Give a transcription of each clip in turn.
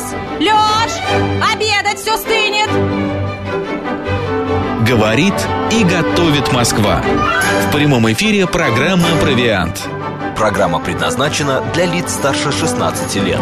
Лёсь! Лёш! Обедать все стынет! Говорит и готовит Москва. В прямом эфире программа «Провиант». Программа предназначена для лиц старше 16 лет.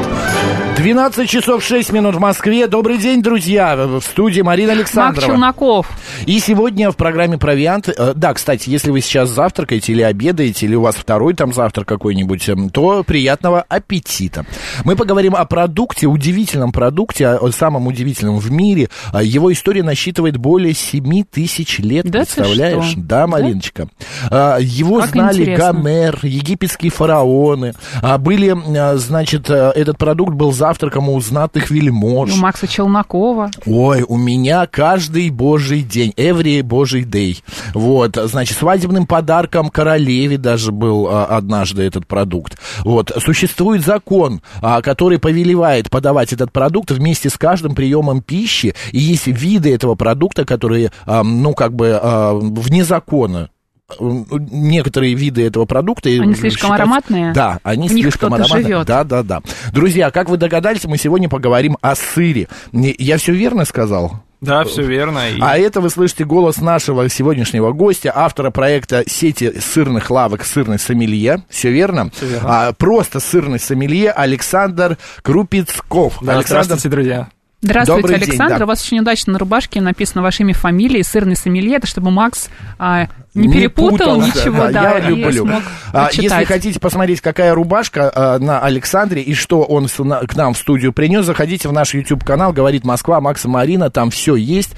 12 часов 6 минут в Москве. Добрый день, друзья. В студии Марина Мак Александрова. Челноков. И сегодня в программе «Провиант». э, Да, кстати, если вы сейчас завтракаете или обедаете, или у вас второй там завтрак какой-нибудь, эм, то приятного аппетита. Мы поговорим о продукте, удивительном продукте, о самом удивительном в мире. А Его история насчитывает более 7 тысяч лет, Да ты представляешь? что? Да, Мариночка. А, Его Как знали интересно. Гомер, египетские фараоны. А Были, а, значит, э, этот продукт был завтраком у знатных вельмож. У Макса Челнокова. Ой, у меня каждый божий день, every божий day. Вот, значит, свадебным подарком королеве даже был а, однажды этот продукт. Вот, существует закон, который повелевает подавать этот продукт вместе с каждым приемом пищи, и есть виды этого продукта, которые, ну, как бы, вне закона некоторые виды этого продукта... Они слишком ароматные? Да, они В слишком ароматные. живет. Да, да, да. Друзья, как вы догадались, мы сегодня поговорим о сыре. Я все верно сказал? Да, все верно. И- А это вы слышите голос нашего сегодняцкого гостя, автора проекта сети сырных лавок «Сырный сомелье». Все верно? Всё верно. А, просто «Сырный сомелье» Александр Крупицков. Да, Александр, здравствуйте, друзья. Здравствуйте, Добрый день, Александр. да. У вас очень удачно на рубашке написано ваше имя, фамилия и сырный сомелье. Это чтобы Макс а, не Не перепутал путался, ничего, да, я люблю. смог А, если хотите посмотреть, какая рубашка а, на Александре и что он к нам в студию принес, заходите в наш YouTube-канал «Говорит Москва», Макса Марина, там все есть,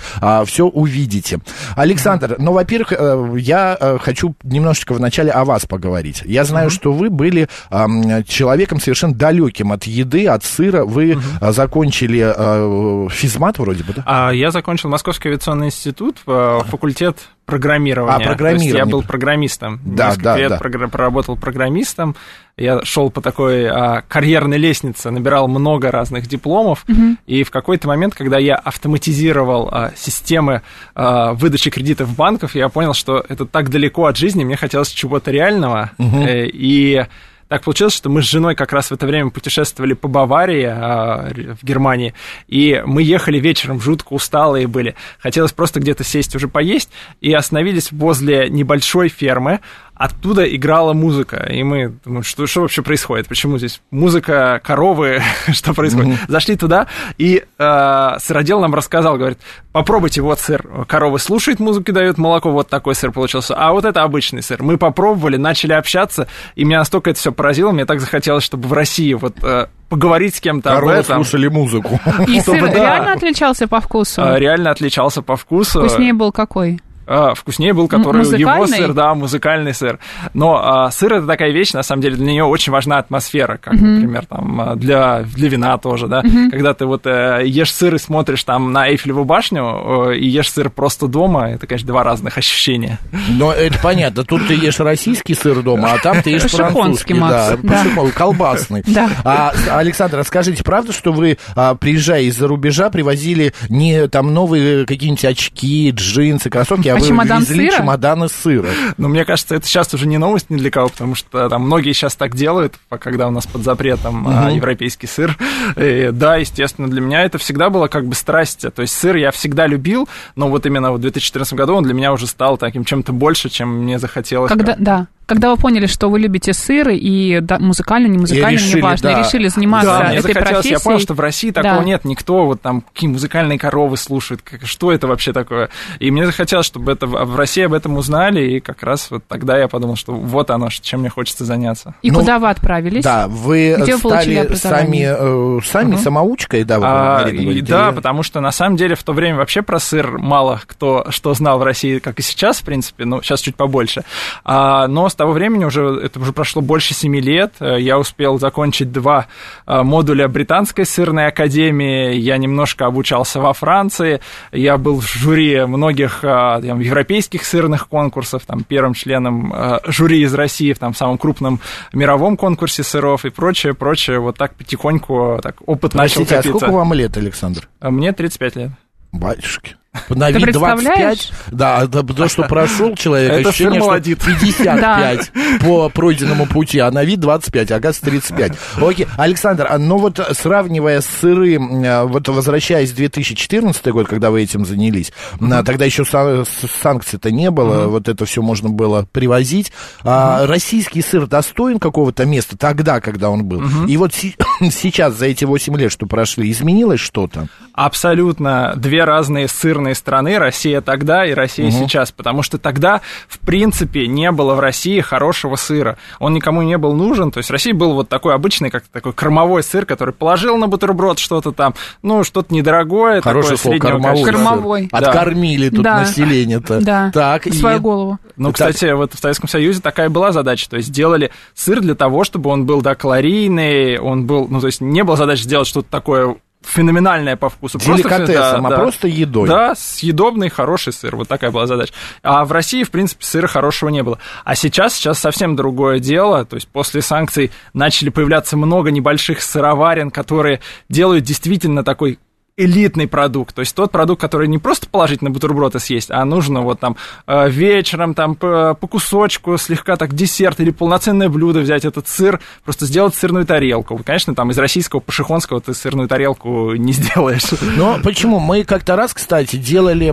все увидите. Александр, ну, во-первых, э, я э, хочу немножечко вначале о вас поговорить. Я знаю, что вы были человеком совершенно далеким от еды, от сыра. Вы а, закончили э, физмат вроде бы, да? А, я закончил Московский авиационный институт, факультет программирования. А, То есть программирование. я был программистом. Да, Несколько да, лет да. програ- проработал программистом. Я шел по такой а, карьерной лестнице, набирал много разных дипломов. И в какой-то момент, когда я автоматизировал а, системы а, выдачи кредитов в банков, я понял, что это так далеко от жизни, мне хотелось чего-то реального. Э, И так получилось, что мы с женой как раз в это время путешествовали по Баварии а, в Германии, и мы ехали вечером, жутко усталые были. Хотелось просто где-то сесть уже поесть, и остановились возле небольшой фермы. Оттуда играла музыка, и мы думаем, что, что вообще происходит, почему здесь музыка, коровы, что происходит. Зашли туда, и э, сыродел нам рассказал, говорит, попробуйте, вот сыр, коровы слушает музыку, дают молоко, вот такой сыр получился, а вот это обычный сыр. Мы попробовали, начали общаться, и меня настолько это все поразило, мне так захотелось, чтобы в России вот э, поговорить с кем-то об Коровы этом. слушали музыку. И сыр да. реально отличался по вкусу? А, реально отличался по вкусу. Вкуснее был какой? А, вкуснее был, который его музыкальный? сыр, да, музыкальный сыр. Но а, сыр это такая вещь, на самом деле, для нее очень важна атмосфера, как, например, там а, для, для вина тоже, да. Когда ты вот э, ешь сыр и смотришь там на Эйфелеву башню э, и ешь сыр просто дома, это, конечно, два разных ощущения. Но это понятно. Тут ты ешь российский сыр дома, а там ты ешь французский. Да, да. колбасный. Да. А, Александр, расскажите, правда, что вы, приезжая из-за рубежа, привозили не там новые какие-нибудь очки, джинсы, кроссовки, А вы чемодан везли сыра? чемоданы сыра? Но мне кажется, это сейчас уже не новость ни для кого, потому что там многие сейчас так делают, а когда у нас под запретом а, европейский сыр. И, да, естественно, для меня это всегда было как бы страсть. То есть сыр я всегда любил, но вот именно в 2014 году он для меня уже стал таким чем-то больше, чем мне захотелось. Когда, да. Когда вы поняли, что вы любите сыры, и да, музыкально, не музыкально, решили, неважно, да. и решили заниматься Да, мне этой захотелось, профессией. я понял, что в России такого Да. нет, никто вот там какие музыкальные коровы слушает, как, что это вообще такое. И мне захотелось, чтобы это в России об этом узнали, и как раз вот тогда я подумал, что вот оно, чем мне хочется заняться. И Ну, куда вы отправились? Да, вы Где вы стали сами, образование? э, сами самоучкой, да, вы, А, и говорите, да, или- потому что на самом деле в то время вообще про сыр мало кто что знал в России, как и сейчас, в принципе, ну, сейчас чуть побольше. А, но с того времени уже, это уже прошло больше семи лет, э, я успел закончить два э, модуля Британской сырной академии, я немножко обучался во Франции, я был в жюри многих э, там, европейских сырных конкурсов, там, первым членом жюри из России в там, самом крупном мировом конкурсе сыров и прочее, прочее, вот так потихоньку так, опыт начал Простите, а копиться. сколько вам лет, Александр? А Мне 35 лет. Батюшки. На Ты вид представляешь? 25. Да, это то, что прошел человек, Это ощущение, что фермоладит. 55 по пройденному пути, а на вид 25, оказывается 35. Окей, Александр, а ну вот сравнивая сыры, м, вот возвращаясь в 2014 год, когда вы этим занялись, а, тогда еще са- с- санкций-то не было, вот это все можно было привозить. А Российский сыр достоин какого-то места тогда, когда он был? И вот сейчас, за эти 8 лет, что прошли, изменилось что-то? Абсолютно две разные сырные страны, Россия тогда и Россия сейчас, потому что тогда, в принципе, не было в России хорошего сыра. Он никому не был нужен, то есть в России был вот такой обычный, как такой кормовой сыр, который положил на бутерброд что-то там, ну, что-то недорогое, Хорошее такое слово, среднего кормовой. качества. Кормовой. Да. Откормили тут Да. население-то. Да, Так, и... свою голову. Ну, Так. кстати, вот в Советском Союзе такая была задача, то есть делали сыр для того, чтобы он был, да, калорийный, он был, ну, то есть не было задачи сделать что-то такое феноменальное по вкусу. Просто, Деликатесом, да, а да. просто едой. Да, съедобный, хороший сыр. Вот такая была задача. А в России, в принципе, сыра хорошего не было. А сейчас, сейчас совсем другое дело. То есть после санкций начали появляться много небольших сыроварен, которые делают действительно такой элитный продукт, то есть тот продукт, который не просто положить на бутерброд и съесть, а нужно вот там э, вечером там по, по кусочку слегка так десерт или полноценное блюдо взять этот сыр, просто сделать сырную тарелку. Конечно, там из российского пашихонского ты сырную тарелку не сделаешь. Но почему? Мы как-то раз, кстати, делали,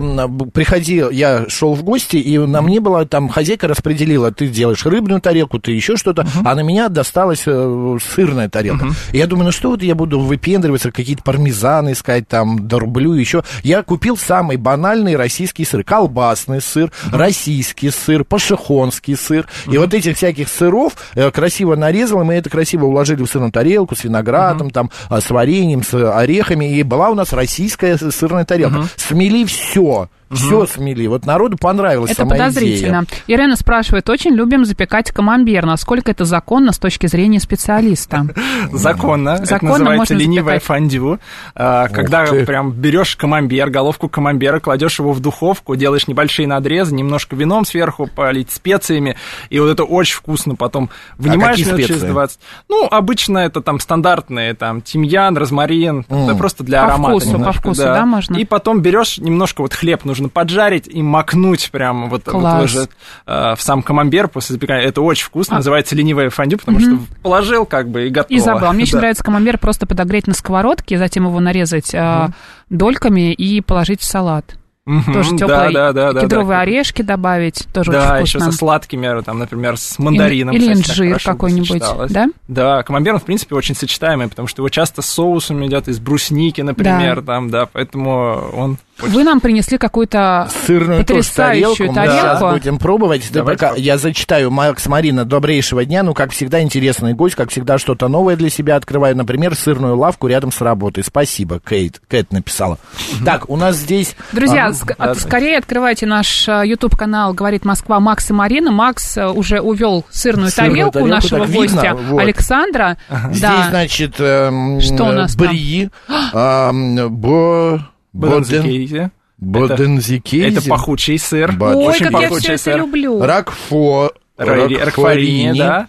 приходил, я шел в гости, и на мне была там хозяйка распределила, ты делаешь рыбную тарелку, ты еще что-то, а на меня досталась э, сырная тарелка. И я думаю, ну что вот я буду выпендриваться, какие-то пармезаны искать, там, дорблю, еще. Я купил самый банальный российский сыр, колбасный сыр, российский сыр, пашихонский сыр. И вот этих всяких сыров э, красиво нарезал, и мы это красиво уложили в сырную тарелку с виноградом, там, а, с вареньем, с орехами, и была у нас российская сырная тарелка. Смели все. Все смели. Вот народу понравилась Это сама подозрительно. идея. Ирена спрашивает, очень любим запекать камамбер. Насколько это законно с точки зрения специалиста? Законно. Это Законно называется можно ленивое фондю. А, Когда прям берешь камамбер, головку камамбера, кладешь его в духовку, делаешь небольшие надрезы, немножко вином сверху полить специями, и вот это очень вкусно потом какие минут через специи? 20. Ну, обычно это там стандартные, там тимьян, розмарин, это просто для По аромата. вкусу, по вкусу, да, можно? И потом берешь немножко вот хлеб нужно поджарить и макнуть прям вот, вот уже э, в сам камамбер после запекания. Это очень вкусно, А. называется ленивое фондю, потому что положил как бы и готово. И забыл. Мне очень Да. нравится камамбер просто подогреть на сковородке, затем его нарезать а, дольками и положить в салат. Мгм, Тоже да, теплые да, да, да, кедровые да. орешки добавить, тоже Да, очень еще вкусно. со сладкими, там, например, с мандарином. Или так инжир какой-нибудь, да? Да, камамбер, он, в принципе, очень сочетаемый, потому что его часто с соусом едят, из брусники, например, там, да, поэтому он... очень- Вы нам принесли какую-то Сырную потрясающую тарелку. Мы сейчас тарелку. будем пробовать. Да, пока я зачитаю. Макс Марина, добрейшего дня. Ну, как всегда, интересный гость. Как всегда, что-то новое для себя открываю. Например, сырную лавку рядом с работой. Спасибо, Кейт. Кейт написала. Так, у нас здесь... Друзья, а, да, от- скорее открывайте наш YouTube-канал «Говорит Москва» Макс и Марина. Макс э, уже увел сырную, Сырную тарелку, тарелку, нашего так видно, гостя вот. Александра. Здесь, Да. значит, эм, Что у нас там? бри, эм, бо... боден- Бодензикейзе. бодензикейзе, Это пахучий сыр. Ба- Ой, очень как я все это сыр. люблю. ракфо, Ра- Ракфорини, да.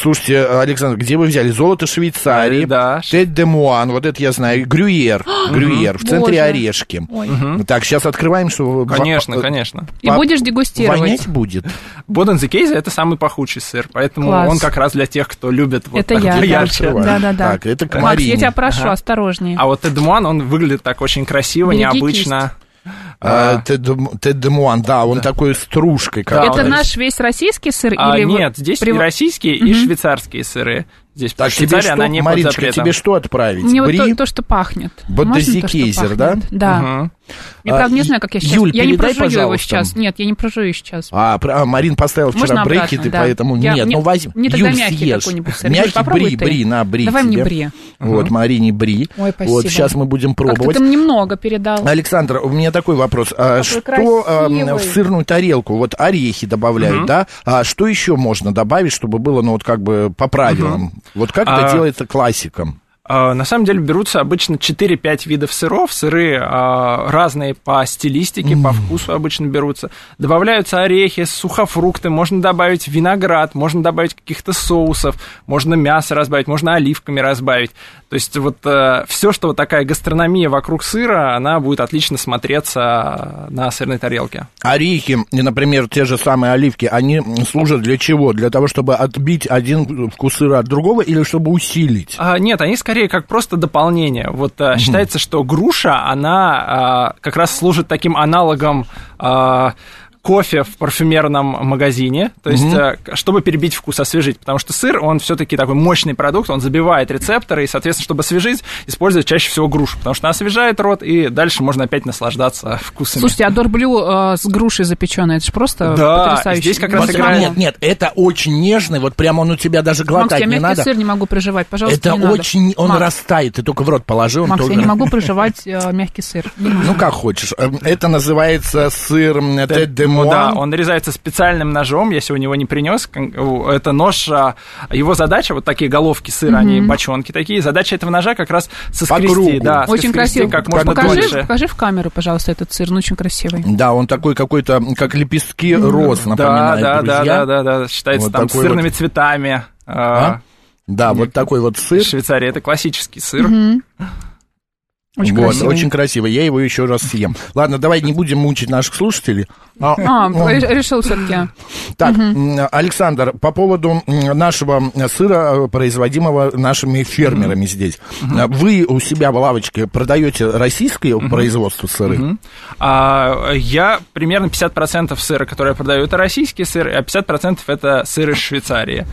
Слушайте, Александр, где вы взяли? Золото Швейцарии, Да. Тед де Муан, вот это я знаю, Грюер, Грюер, в центре Боже. орешки. Ой. Так, сейчас открываем, что... Конечно, во- конечно. И по- будешь дегустировать. Вонять будет. Бодензикейзе – это самый пахучий сыр, поэтому Класс. он как раз для тех, кто любит вот Это так я, да. ярче. Да, да, да. Так, это к Макс, я тебя прошу, Ага. осторожнее. А вот Тедмуан, он выглядит так очень красиво, Береги необычно. А, Тед де- Тед де Муан, да, он такой стружкой. как Да, это он- наш весь российский сыр А, или нет, здесь прив- и российские, и швейцарские сыры. Здесь Так, тебе что, она не Мариночка, тебе что отправить? Мне вот Бри? то, то, что пахнет. Что да? Да. Мгм. Я, А, правда, не знаю, как я сейчас... Юль, я не прожую его пожалуйста. сейчас. Нет, я не прожую сейчас. А, про- а, Марин поставил вчера Можно брекеты, обратно, да. поэтому Я- нет, мне- ну возьми. мне тогда Юль, мягкий съешь. какой-нибудь сыр. Мягкий попробуй бри, ты. бри, на, бри Давай мне тебе. бри. Вот, Марине бри. Ой, спасибо. Вот, сейчас мы будем пробовать. ты немного передал. Александр, у меня такой вопрос. А, что красивый. а, в сырную тарелку, вот орехи добавляют, да? А что еще можно добавить, чтобы было, ну, вот как бы по правилам? Вот как это А, делается классиком? А, На самом деле берутся обычно 4-5 видов сыров. Сыры а, разные по стилистике, по вкусу обычно берутся. Добавляются орехи, сухофрукты, можно добавить виноград, можно добавить каких-то соусов, можно мясо разбавить, можно оливками разбавить. То есть вот все, что вот такая гастрономия вокруг сыра, она будет отлично смотреться на сырной тарелке. Орехи, например, те же самые оливки, они служат для чего? Для того, чтобы отбить один вкус сыра от другого или чтобы усилить? А, нет, они скорее как просто дополнение. Вот а, считается, что груша, она а, как раз служит таким аналогом а, кофе в парфюмерном магазине, то есть, э, чтобы перебить вкус, освежить, потому что сыр, он все-таки такой мощный продукт, он забивает рецепторы, и, соответственно, чтобы освежить, используют чаще всего грушу, потому что она освежает рот, и дальше можно опять наслаждаться вкусами. Слушайте, а дорблю э, с грушей запеченной, это же просто Да, потрясающе. здесь как раз Вот, играет- Нет, нет, это очень нежный, вот прямо он у тебя даже Макс, глотать я не мягкий надо. сыр не могу проживать, пожалуйста, Это не надо. очень, он Макс, растает, ты только в рот положи, он Макс, тоже... я не могу проживать э, мягкий сыр. Ну, как хочешь. Эм, Это называется сыр м, тет де Ну да, муан. он нарезается специальным ножом, я сегодня его не принес. Это нож, а, его задача, вот такие головки сыра, они бочонки такие, задача этого ножа как раз соскрести, да, Очень соскрести красиво. как можно покажи, тоньше. покажи в камеру, пожалуйста, этот сыр, он очень красивый. Да, он такой какой-то, как лепестки роз Да, напоминает, да, да, друзья. да, да, да, считается Вот там сырными вот. цветами. А? а, Да, вот такой вот В сыр. Швейцарии это классический сыр. Очень вот, красивый. очень красиво. Я его еще раз съем. Ладно, давай не будем мучить наших слушателей. А, А, решил все-таки. Так, м, Александр, по поводу нашего сыра, э, производимого нашими фермерами здесь. А Вы у себя в лавочке продаете российское производство сыры? Мгм. А, я примерно 50% сыра, который я продаю, это российский сыр, а 50% это сыр из Швейцарии.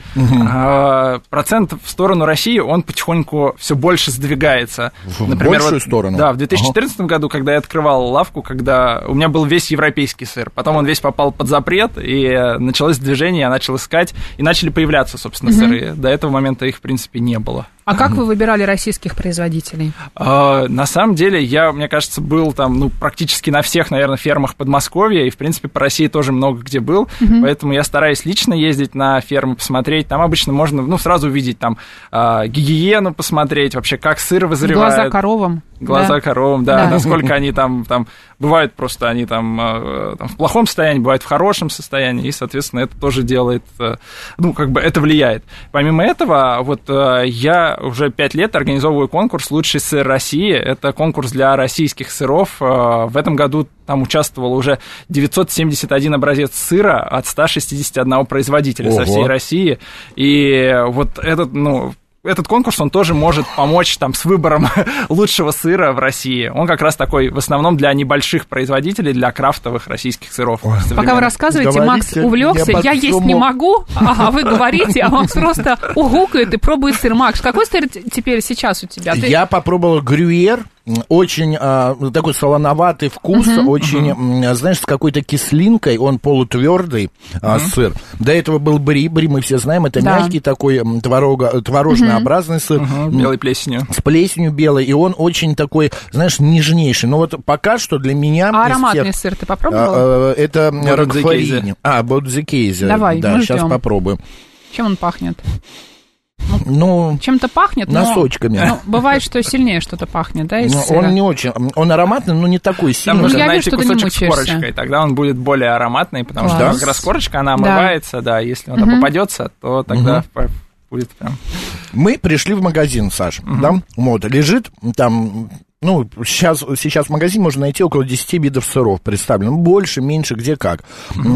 А, процент в сторону России, он потихоньку все больше сдвигается. В большую сторону? Да, в 2014 году, когда я открывал лавку, когда у меня был весь европейский сыр, потом он весь попал под запрет, и началось движение, я начал искать, и начали появляться, собственно, сыры. До этого момента их, в принципе, не было. А как вы выбирали российских производителей? А, На самом деле, я, мне кажется, был там, ну, практически на всех, наверное, фермах Подмосковья, и, в принципе, по России тоже много где был, поэтому я стараюсь лично ездить на фермы, посмотреть. Там обычно можно, ну, сразу увидеть там а, гигиену посмотреть, вообще, как сыр вызревает. Глаза коровам. Глаза да? коровам, да, Да. насколько они там, там, бывают просто они там, э, там в плохом состоянии, бывают в хорошем состоянии, и, соответственно, это тоже делает, э, ну, как бы это влияет. Помимо этого, вот э, я уже пять лет организовываю конкурс «Лучший сыр России». Это конкурс для российских сыров. Э, В этом году там участвовало уже 971 образец сыра от 161 производителя со Ого. всей России. И вот этот, ну, этот конкурс, он тоже может помочь там с выбором лучшего сыра в России. Он как раз такой в основном для небольших производителей, для крафтовых российских сыров. Пока вы рассказываете, Макс Говорите, увлекся. я Я, есть не могу, а вы говорите, а Макс просто угукает и пробует сыр. Макс, какой сыр теперь сейчас у тебя? Ты- Я попробовал грюйер, м, очень а, такой солоноватый вкус, очень, м, знаешь, с какой-то кислинкой, он полутвердый а, сыр. До этого был бри, бри мы все знаем, это Да. мягкий такой творога, творожнообразный сыр. Мгм, М, белой плесенью. с плесенью белой, и он очень такой, знаешь, нежнейший. Но вот пока что для меня... А ароматный всех- сыр ты попробовал? а, а, это. Рокфорини. А, Бодзекейзе. Давай, да, сейчас ждем. попробуем. Чем он пахнет? Ну, Чем-то пахнет, но... Носочками. ну, бывает, что сильнее что-то пахнет, да, из ну, сыра? он не очень... Он ароматный, но не такой Там сильный. Ну, нужно вижу, что ты не кусочек с корочкой, тогда он будет более ароматный, потому что Класс. как раз корочка, она Да. омывается, да, если он там попадется, то тогда по- будет прям... Мы пришли в магазин, Саш, да, вот, лежит там, ну, сейчас, сейчас в магазине можно найти около 10 видов сыров представлено, больше, меньше, где как.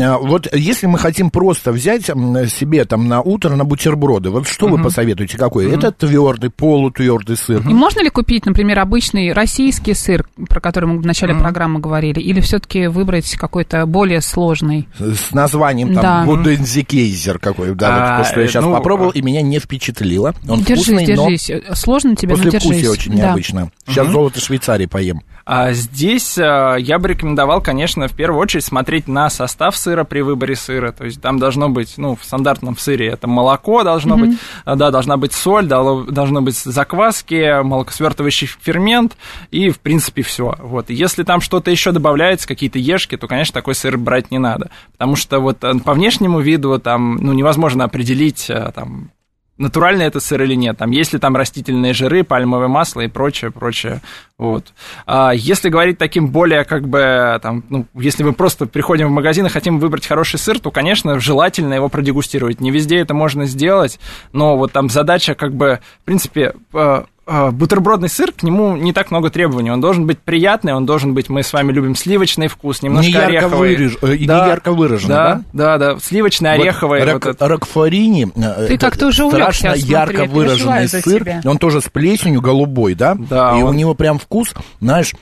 А, Вот если мы хотим просто взять себе там на утро на бутерброды, вот что вы посоветуете, какой? Это твердый, полутвердый сыр. И можно ли купить, например, обычный российский сыр, про который мы в начале программы говорили, или все-таки выбрать какой-то более сложный? С названием там. Будензикейзер какой, да, вот А, то, что я сейчас ну, попробовал, и меня не впечатлило. Он держись, вкусный, но держись. Сложно тебе, но после держись. очень необычно. Сейчас золото Швейцарии поем. А здесь а, я бы рекомендовал, конечно, в первую очередь смотреть на состав сыра при выборе сыра. То есть там должно быть, ну, в стандартном сыре это молоко должно быть, а, да, должна быть соль, должно быть закваски, молокосвертывающий фермент и, в принципе, все. Вот. Если там что-то еще добавляется, какие-то ешки, то, конечно, такой сыр брать не надо. Потому что вот э, по внешнему виду там, ну, невозможно определить, э, там, натуральный это сыр или нет, там есть ли там растительные жиры, пальмовое масло и прочее, прочее. Вот. А если говорить таким более, как бы, там, ну, если мы просто приходим в магазин и хотим выбрать хороший сыр, то, конечно, желательно его продегустировать. Не везде это можно сделать, но вот там задача, как бы, в принципе, э, бутербродный сыр, к нему не так много требований. Он должен быть приятный, он должен быть, мы с вами любим сливочный вкус, немножко не ярко, ореховый. выраж... э, не Да. ярко выраженный, да? Да, да, да, сливочный, ореховый. Вот вот рак- это. Рокфорини, э, Ты как-то уже увлекся, страшно я смотрю, ярко выраженный сыр, тебя. он тоже с плесенью голубой, да? Да, И у он- него прям вкус, знаешь...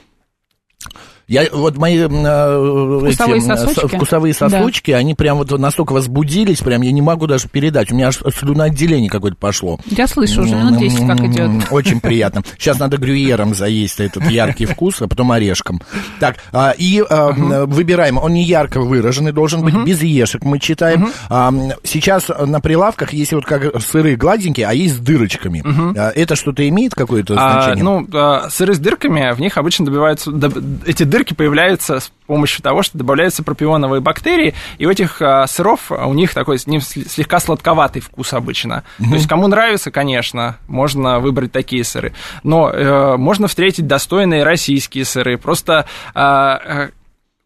Я, вот мои э, Вкусовые эти, э, сосочки? со- вкусовые Да. сосочки, они прям вот настолько возбудились, прям я не могу даже передать. У меня аж слюноотделение какое-то пошло. Я слышу уже минут 10, как идет. Очень приятно. Сейчас надо грюйером заесть этот яркий вкус, а потом орешком. Так, а, и м, выбираем. Он не ярко выраженный, должен быть без ешек, мы читаем. А, Сейчас на прилавках есть вот как сыры гладенькие, а есть с дырочками. А, Это что-то имеет какое-то значение? ну, сыры с дырками, в них обычно добиваются, доб- эти дырки появляются с помощью того, что добавляются пропионовые бактерии, и у этих а, сыров, а, у них такой с- ним слегка сладковатый вкус обычно. То есть кому нравится, конечно, можно выбрать такие сыры, но э, можно встретить достойные российские сыры. Просто а, э,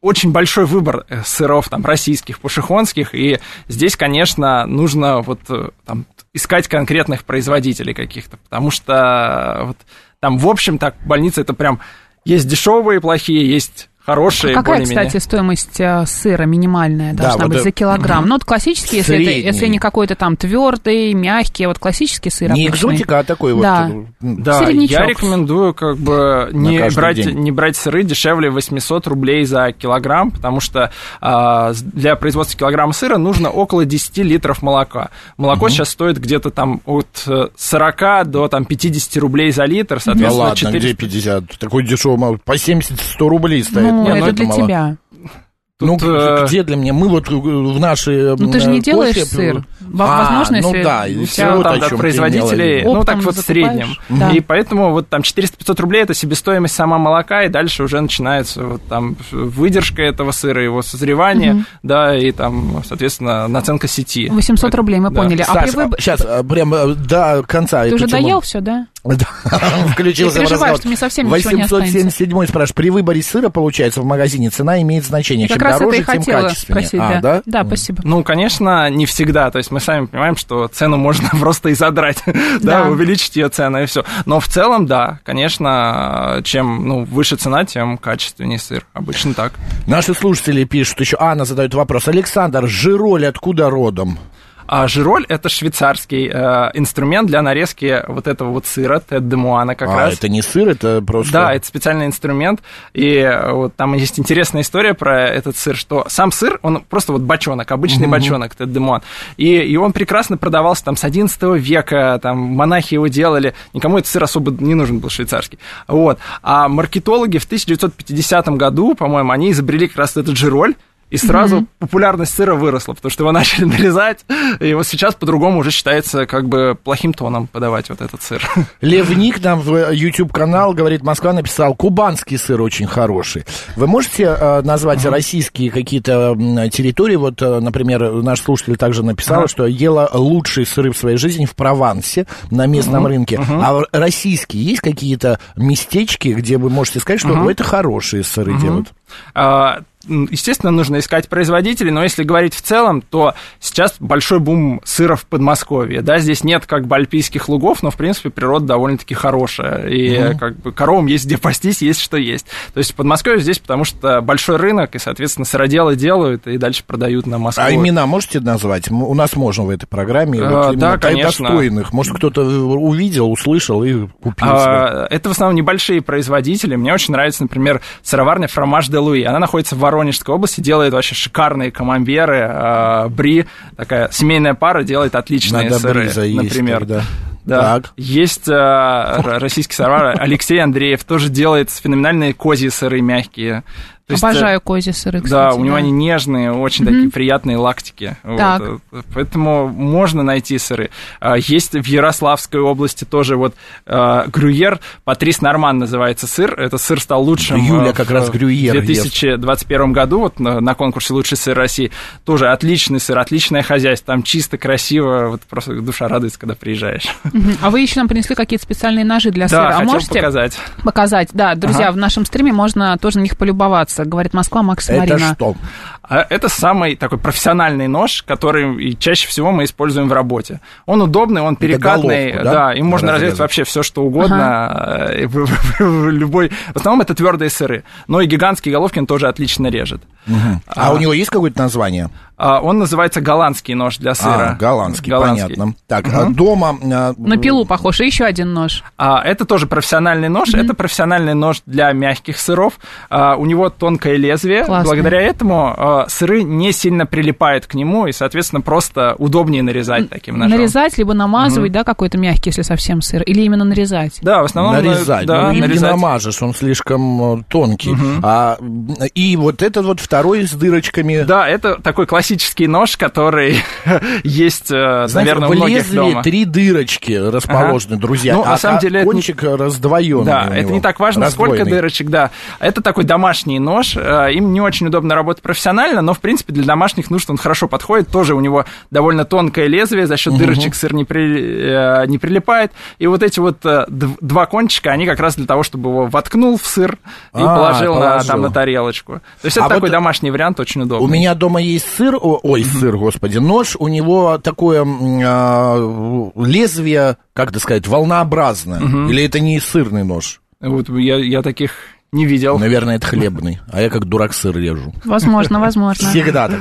очень большой выбор э, сыров там российских, пушехонских, и здесь, конечно, нужно вот э, там искать конкретных производителей каких-то, потому что вот там в общем так больница это прям есть дешевые плохие, есть хорошие А какая, кстати, стоимость э, сыра минимальная Да, должна вот быть за килограмм? Ну, вот классический, если, это, если не какой-то там твердый, мягкий, вот классический сыр Не обычный. экзотика, а такой Да. вот... Да, Середнячок. я рекомендую как бы не брать, день. не брать сыры дешевле 800 рублей за килограмм, потому что а, для производства килограмма сыра нужно около 10 литров молока. Молоко сейчас стоит где-то там от э, 40 до там, 50 рублей за литр, Да соответственно, ладно, 400 где 50? Такой дешевый, по 70-100 рублей стоит. Ну, Не, это ну, для мало. тебя. Ну, Тут, э, где для меня? Мы вот э, в наши... Ну, ты же не э, делаешь кофе- сыр. А, возможно, ну если да, у тебя- Ну, вот там о от производителей, ну, так вот в среднем. Да. И поэтому вот там 400-500 рублей это себестоимость сама молока, и дальше уже начинается вот там выдержка этого сыра, его созревание, да, и там, соответственно, наценка сети. 800 рублей, мы Да. поняли. А при Саш, выборе... сейчас, прям э, до конца. Ты уже доел все, да? Включился Я в переживаю, что мне совсем ничего не 877 спрашивает, при выборе сыра, получается, в магазине цена имеет значение. Чем дороже, и тем качественнее. спросить, А, да. да? спасибо. Ну, конечно, не всегда. То есть мы сами понимаем, что цену можно просто и задрать, Да. да, увеличить ее цену и все. Но в целом, да, конечно, чем ну, выше цена, тем качественнее сыр. Обычно так. Наши слушатели пишут еще, Анна задает вопрос. Александр, жироль откуда родом? А жироль – это швейцарский э, инструмент для нарезки вот этого вот сыра, тет де муана как а, раз. это не сыр, это просто... Да, это специальный инструмент, и э, вот там есть интересная история про этот сыр, что сам сыр, он просто вот бочонок, обычный бочонок, это демон, и, и он прекрасно продавался там с 11 века, там монахи его делали, никому этот сыр особо не нужен был швейцарский, вот, а маркетологи в 1950 году, по-моему, они изобрели как раз этот жироль, и сразу популярность сыра выросла, потому что его начали нарезать, и вот сейчас по-другому уже считается как бы плохим тоном подавать вот этот сыр. Левник нам в YouTube-канал, говорит, Москва написал, кубанский сыр очень хороший. Вы можете э, назвать российские какие-то территории? Вот, э, например, наш слушатель также написал, Ага. что ела лучшие сыры в своей жизни в Провансе, на местном рынке. А в- российские есть какие-то местечки, где вы можете сказать, что ну, это хорошие сыры делают? Естественно, нужно искать производителей, но если говорить в целом, то сейчас большой бум сыра в Подмосковье. Да, здесь нет как бы альпийских лугов, но, в принципе, природа довольно-таки хорошая. И как бы коровам есть где пастись, есть что есть. То есть Подмосковье здесь, потому что большой рынок, и, соответственно, сыроделы делают и дальше продают на Москву. А имена можете назвать? У нас можно в этой программе. А, вот да, конечно. Достойных. Может, кто-то увидел, услышал и купил. А, Это в основном небольшие производители. Мне очень нравится, например, сыроварня Фромаж де Луи. Она находится в Воронежской области, делает вообще шикарные камамберы, а, бри. Такая семейная пара делает отличные Надо сыры, заесть например. тогда. Да. Так. Есть р- российский сыровар Алексей Андреев, тоже делает феноменальные козьи сыры мягкие. То есть, Обожаю козьи сыры, кстати. Да, у него они нежные, очень такие приятные лактики. Вот, Так. э, Поэтому можно найти сыры. А, Есть в Ярославской области тоже вот э, грюйер, Патрис Норман называется сыр. Это сыр стал лучшим Юля э, как в раз грюйер ест. 2021 году вот на, на конкурсе «Лучший сыр России». Тоже отличный сыр, отличное хозяйство. Там чисто, красиво. Вот просто душа радуется, когда приезжаешь. Мгм. А вы еще нам принесли какие-то специальные ножи для Да, сыра. А хотел можете показать. показать? Да, друзья, Ага. в нашем стриме можно тоже на них полюбоваться. Говорит Москва, Макс Это Марина. что? А Это самый такой профессиональный нож, который и чаще всего мы используем в работе. Он удобный, он перекатный, головку, да, им можно разрезать разрезать? вообще все, что угодно, э, в- в- в любой. В основном это твердые сыры, но и гигантские головки он тоже отлично режет. А у него есть какое-то название? А, Он называется голландский нож для сыра. А, голландский, понятно. Так, а Мгм. дома... а, На пилу похож. И еще один нож. А, это тоже профессиональный нож. Это профессиональный нож для мягких сыров. А, у него тонкое лезвие. Классно. Благодаря этому а, сыры не сильно прилипают к нему, и, соответственно, просто удобнее нарезать таким ножом. Нарезать, либо намазывать, да, какой-то мягкий, если совсем сыр. Или именно нарезать. Да, в основном... нарезать. Да, ну, и не нарезать. намажешь, он слишком э, тонкий. А, м, и вот этот вот второй с дырочками. Да, это такой классический нож, который есть, э, Знаете, наверное, у в многих лезвии дома. три дырочки расположены, Ага. друзья. Ну, на а самом деле, это не- кончик раздвоенный. Да, это не так важно, сколько раздвоенный. дырочек, да. Это такой домашний нож, э, им не очень удобно работать профессионально, но, в принципе, для домашних нужд он хорошо подходит. Тоже у него довольно тонкое лезвие, за счет дырочек сыр не, при- э, не прилипает. И вот эти вот э, дв- два кончика, они как раз для того, чтобы его воткнул в сыр и А, положил, На, положил. там на тарелочку. То есть А это такой вот домашний вариант, очень удобный. У меня дома есть сыр, о- ой, сыр, господи, нож, у него такое а, лезвие, как это сказать, волнообразное. Или это не сырный нож? Вот я, я таких не видел. Наверное, это хлебный, а я как дурак сыр режу. Возможно, возможно. Всегда так.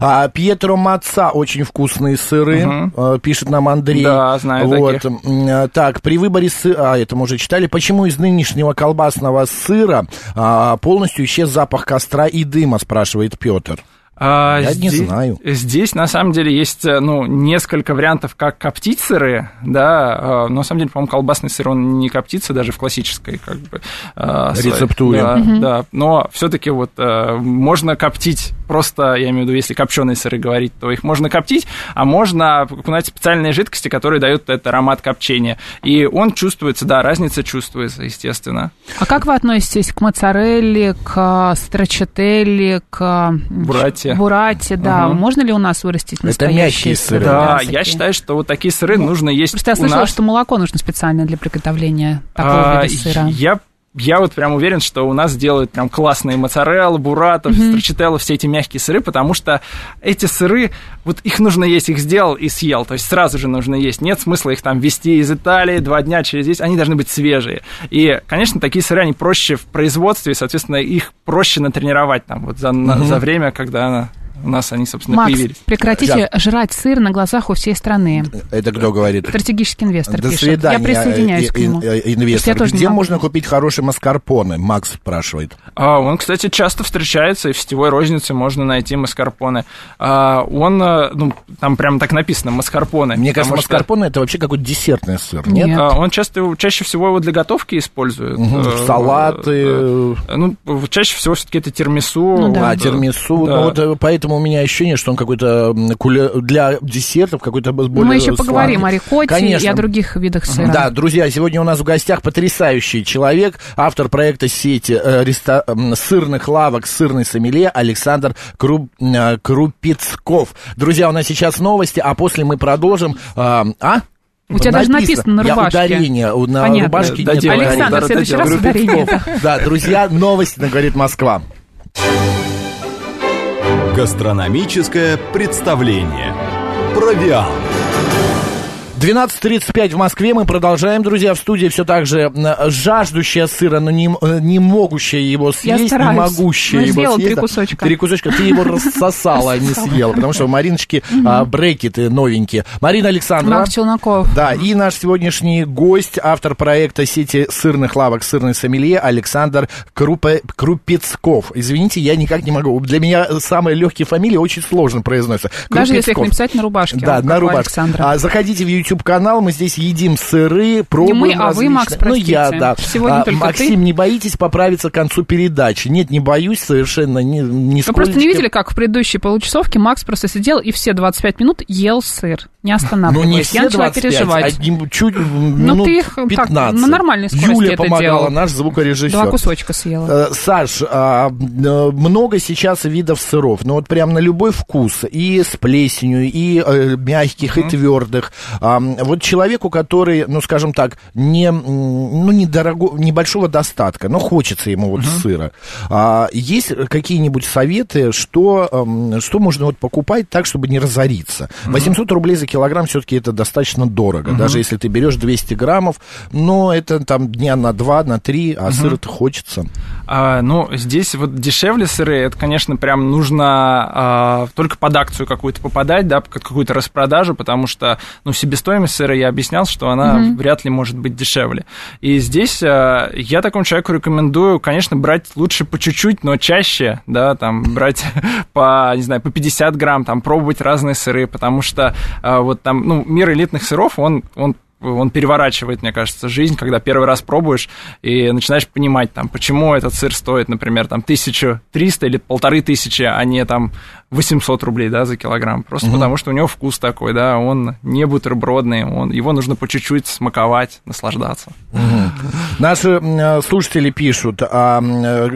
А, Пьетро Маца очень вкусные сыры, а, пишет нам Андрей. Да, знаю вот. таких. а, Так, при выборе сыра, а, это мы уже читали, почему из нынешнего колбасного сыра а, полностью исчез запах костра и дыма, спрашивает Петр. А, Я не здесь- знаю. Здесь, на самом деле, есть, э, ну, несколько вариантов, как коптить сыры, да, э, но, на самом деле, по-моему, колбасный сыр, он не коптится даже в классической, как бы, э, своей- Рецептуре. Да, да. но все таки вот э, можно коптить просто, я имею в виду, если копченые сыры говорить, то их можно коптить, а можно окунать в специальные жидкости, которые дают этот аромат копчения. И он чувствуется, да, разница чувствуется, естественно. А как вы относитесь к моцарелле, к страчателле, к м, Бурате. бурате, да. Мгм. Можно ли у нас вырастить Это настоящие мягкие сыры. Да, я считаю, что вот такие сыры нужно есть Просто я слышала, нас. что молоко нужно специально для приготовления такого А, вида сыра. Я я вот прям уверен, что у нас делают прям классные моцареллы, буратов, страчителло, все эти мягкие сыры, потому что эти сыры, вот их нужно есть, их сделал и съел, то есть сразу же нужно есть. Нет смысла их там везти из Италии два дня через здесь, они должны быть свежие. И, конечно, такие сыры, они проще в производстве, соответственно, их проще натренировать там вот за, на- за время, когда у нас они, собственно, Макс, появились. прекратите жрать сыр на глазах у всей страны. Это кто говорит? Стратегический инвестор До пишет. свидания, Я присоединяюсь э, к нему. э, э, инвестор. я Где можно купить хорошие маскарпоне? Макс спрашивает. А, Он, кстати, часто встречается, и в сетевой рознице можно найти маскарпоне. А, Он, ну, там прямо так написано, маскарпоне. Мне кажется, что, маскарпоне это вообще какой-то десертный сыр, нет? Нет. а, Он часто, чаще всего его для готовки используют. Э, Салаты. Ну, чаще всего все-таки это термису. Ну да. А, термису. да. Ну, вот поэтому у меня ощущение, что он какой-то куля- для десертов какой-то более Ну, Мы еще поговорим сладкий. о рикотте Конечно. и о других видах сыра. Да, друзья, сегодня у нас в гостях потрясающий человек, автор проекта сети э, реста- сырных лавок «Сырный сомелье» Александр Кру- э, Крупецков. Друзья, у нас сейчас новости, а после мы продолжим. А? а? У тебя даже написано на Я рубашке. ударение, у- на Понятно. рубашке нет Доделай. ударения. Александр, в следующий раз ударение. да. Да, друзья, новости на «Говорит Москва». Гастрономическое представление. Провиант. 12.35 в Москве. Мы продолжаем, друзья. В студии все так же жаждущая сыра, но не, э, не могущая его съесть, не стараюсь. могущая Ну, его съесть. три Да, кусочка. Три кусочка. Ты его рассосала, а не съела, потому что у Мариночки а, брекеты новенькие. Марина Александровна. Марк Челноков. Да, и наш сегодняшний гость, автор проекта сети сырных лавок «Сырный сомелье» Александр Крупе- Крупецков. Извините, я никак не могу. Для меня самые легкие фамилии очень сложно произносятся. Даже если их Крупецков. написать на рубашке. Да, на рубашке. Александра. А, заходите в YouTube YouTube-канал, мы здесь едим сыры, пробуем мы, а вы, различные- Макс, Ну, я, простите. да. Сегодня А, только Максим, ты. не боитесь поправиться к концу передачи? Нет, не боюсь совершенно, ни, Вы просто не видели, как в предыдущей получасовке Макс просто сидел и все 25 минут ел сыр, не Ну, останавливаясь. не Я все начала 25, переживать. одним чуть минут ты их как, 15. на нормальной скорости Юля это помогала, делал. наш звукорежиссер. Два кусочка съела. Э, Саш, а, э, много сейчас видов сыров, ну вот прям на любой вкус, и с плесенью, и э, мягких, и твердых. А, вот человеку, который, ну скажем так, не, ну, недорого, небольшого достатка, но хочется ему вот сыра, а, есть какие-нибудь советы, что, что можно вот покупать так, чтобы не разориться? 800 рублей за килограмм все-таки это достаточно дорого, даже если ты берешь 200 граммов, но это там дня на 2, на 3, а сыра-то хочется. А, ну, здесь вот дешевле сыры, это, конечно, прям нужно а, только под акцию какую-то попадать, да, под какую-то распродажу, потому что, ну, себестоимость сыра, я объяснял, что она вряд ли может быть дешевле. И здесь а, я такому человеку рекомендую, конечно, брать лучше по чуть-чуть, но чаще, да, там, брать по, не знаю, по 50 грамм, там, пробовать разные сыры, потому что а, вот там, ну, мир элитных сыров, он, он он переворачивает, мне кажется, жизнь, когда первый раз пробуешь и начинаешь понимать, там, почему этот сыр стоит, например, там, 1300 или полторы тысячи, а не там 800 рублей, да, за килограмм. Просто потому, что у него вкус такой, да, он не бутербродный, он, его нужно по чуть-чуть смаковать, наслаждаться. Наши м, э, слушатели пишут, а,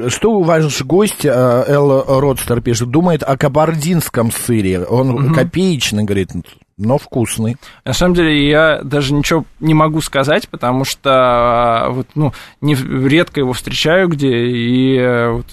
что ваш гость э, Эл Родстер пишет, думает о кабардинском сыре. Он копеечный, говорит, но вкусный. На самом деле я даже ничего не могу сказать, потому что а, вот, ну, не, редко его встречаю где, и э, вот,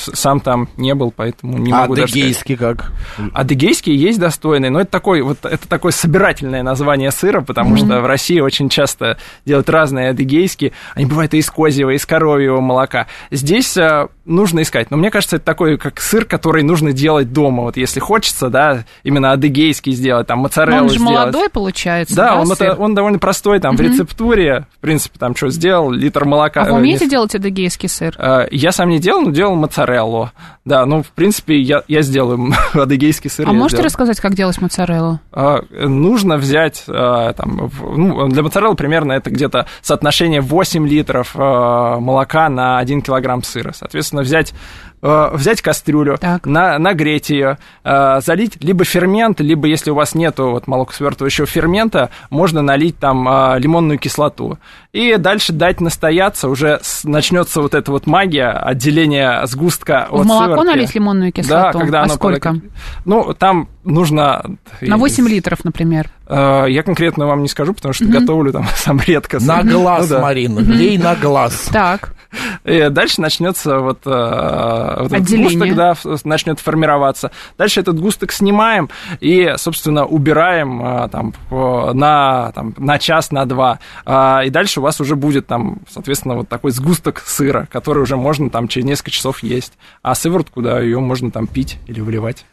сам там не был, поэтому не а могу даже сказать. адыгейский как? Адыгейский есть достойный, но это такой вот это такое собирательное название сыра, потому что в России очень часто делают разные адыгейские. Они бывают и из козьего, и из коровьего молока. Здесь э, нужно искать. Но мне кажется, это такой как сыр, который нужно делать дома. Вот если хочется, да, именно адыгейский сделать, там моцареллу он же сделать. молодой, получается, Да, да, он, сыр? это, он довольно простой, там, в рецептуре, в принципе, там, что сделал, литр молока. А э, вы умеете не- делать адыгейский сыр? Э, Я сам не делал, но делал моцареллу. Да, ну, в принципе, я, я сделаю адыгейский сыр. А можете сделаю. рассказать, как делать моцареллу? А, нужно взять, а, там, ну, для моцареллы примерно это где-то соотношение 8 литров а, молока на 1 килограмм сыра. Соответственно, взять взять кастрюлю, Так. на, нагреть ее, а, залить либо фермент, либо если у вас нету вот молокосвертывающего фермента, можно налить там а, лимонную кислоту. И дальше дать настояться, уже начнется вот эта вот магия отделения сгустка В от молоко сыворотки. налить лимонную кислоту? Да, когда а оно сколько? подо- Ну, там нужно... На 8 литров, например. Э, Я конкретно вам не скажу, потому что готовлю там сам редко. На глаз, Ну да. Марина, лей на глаз. Так, И дальше начнется вот, э, вот этот густок, да, начнет формироваться. Дальше этот густок снимаем и, собственно, убираем э, там, на, там, на час, на два. А, И дальше у вас уже будет там, соответственно, вот такой сгусток сыра, который уже можно там через несколько часов есть. А сыворотку, да, ее можно там пить или выливать.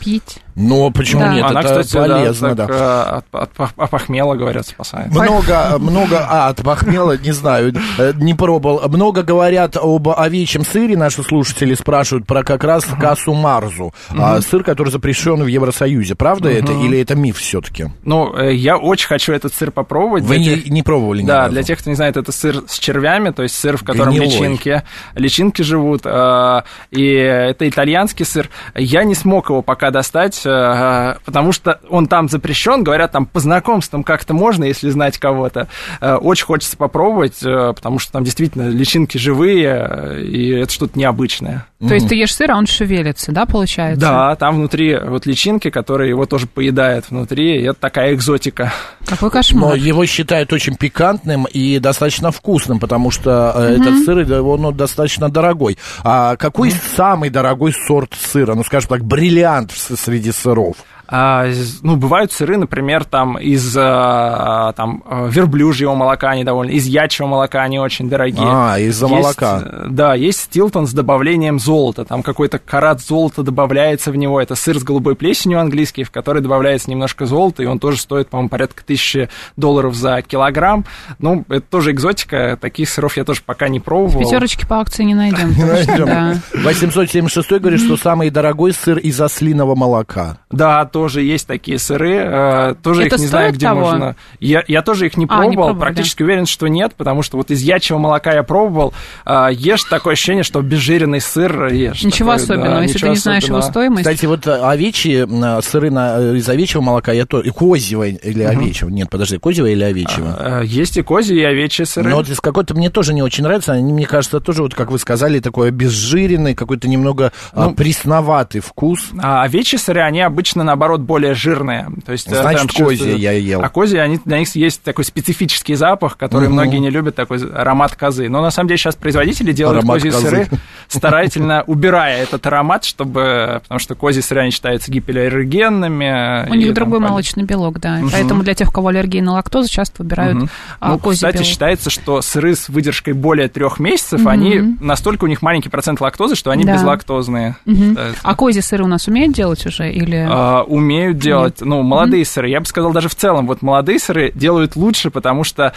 Пить. Но почему Да. нет? Она, это кстати, полезно, да, да. так, э, от, от пох- опохмела, говорят, спасает. Много, много, а, от похмела, не знаю, э, не пробовал. Много говорят об овечьем сыре, наши слушатели спрашивают про как раз кассу Марзу, а, сыр, который запрещен в Евросоюзе. Правда это или это миф все-таки? Ну, э, я очень хочу этот сыр попробовать. Вы не, тех- не пробовали Да, разу? для тех, кто не знает, это сыр с червями, то есть сыр, в котором Гнилой. личинки, личинки живут, э, и это итальянский сыр. Я не смог его пока достать, э, потому что он там запрещен, говорят, там по знакомствам как-то можно, если знать кого-то. Э, Очень хочется попробовать, э, потому что там действительно личинки живые, и это что-то необычное. То есть ты ешь сыр, а он шевелится, да, получается? Да, там внутри вот личинки, которые его тоже поедают внутри, и это такая экзотика. Какой Но кошмар. его считают очень пикантным и достаточно вкусным, потому что э, этот сыр, он ну, достаточно дорогой. А какой самый дорогой сорт сыра? Ну, скажем так, бриллиант среди сыров. А, ну, бывают сыры, например, там из а, там, а, верблюжьего молока они довольно, из ячьего молока они очень дорогие. А, из-за Есть, молока. э, Да, есть стилтон с добавлением золота, там какой-то карат золота добавляется в него, это сыр с голубой плесенью английский, в который добавляется немножко золота, и он тоже стоит, по-моему, порядка тысячи долларов за килограмм. Ну, это тоже экзотика, таких сыров я тоже пока не пробовал. Пятерочки по акции не найдем. Не найдем. Да. 876 говорит, что самый дорогой сыр из ослиного молока. Да, тоже есть такие сыры, э, тоже Это их не знаю, где того? можно. Я, я тоже их не А, не пробовал, практически уверен, что нет, потому что вот из ячьего молока я пробовал, э, ешь такое ощущение, что обезжиренный сыр ешь. Ничего Такой, особенного, да, если ты ничего не знаешь его стоимость. Кстати, вот э, овечьи м, сыры на, э, из овечьего молока я то и козьего или овечьего. Нет, подожди, козьего или овечьего? Э, Есть и козьи, и овечьи сыры. Но вот из какой-то мне тоже не очень нравится. Они, мне кажется, тоже, вот как вы сказали, такой обезжиренный, какой-то немного а, Ну, пресноватый вкус. А овечьи сыры, они обычно, наоборот, более жирные. То есть, э, Значит, там козьи я ел. А козьи, они, для них есть такой специфический запах, который Мгм. многие не любят, такой аромат козы. Но на самом деле сейчас производители делают Аромат козьи козы. сыры, старательно убирая этот аромат, чтобы... Потому что козьи сыры, они считаются гипоаллергенными. У них другой молочный белок, да. Поэтому для тех, у кого аллергия на лактозу, часто выбирают Мгм. а, Ну, козий кстати, белок. считается, что сыры с выдержкой более трех месяцев, они настолько у них маленький процент лактозы, что они Да. безлактозные. Считаются. А козьи сыры у нас умеют делать уже? Или... А, умеют делать, ну, молодые сыры. Я бы сказал, даже в целом, вот молодые сыры делают лучше, потому что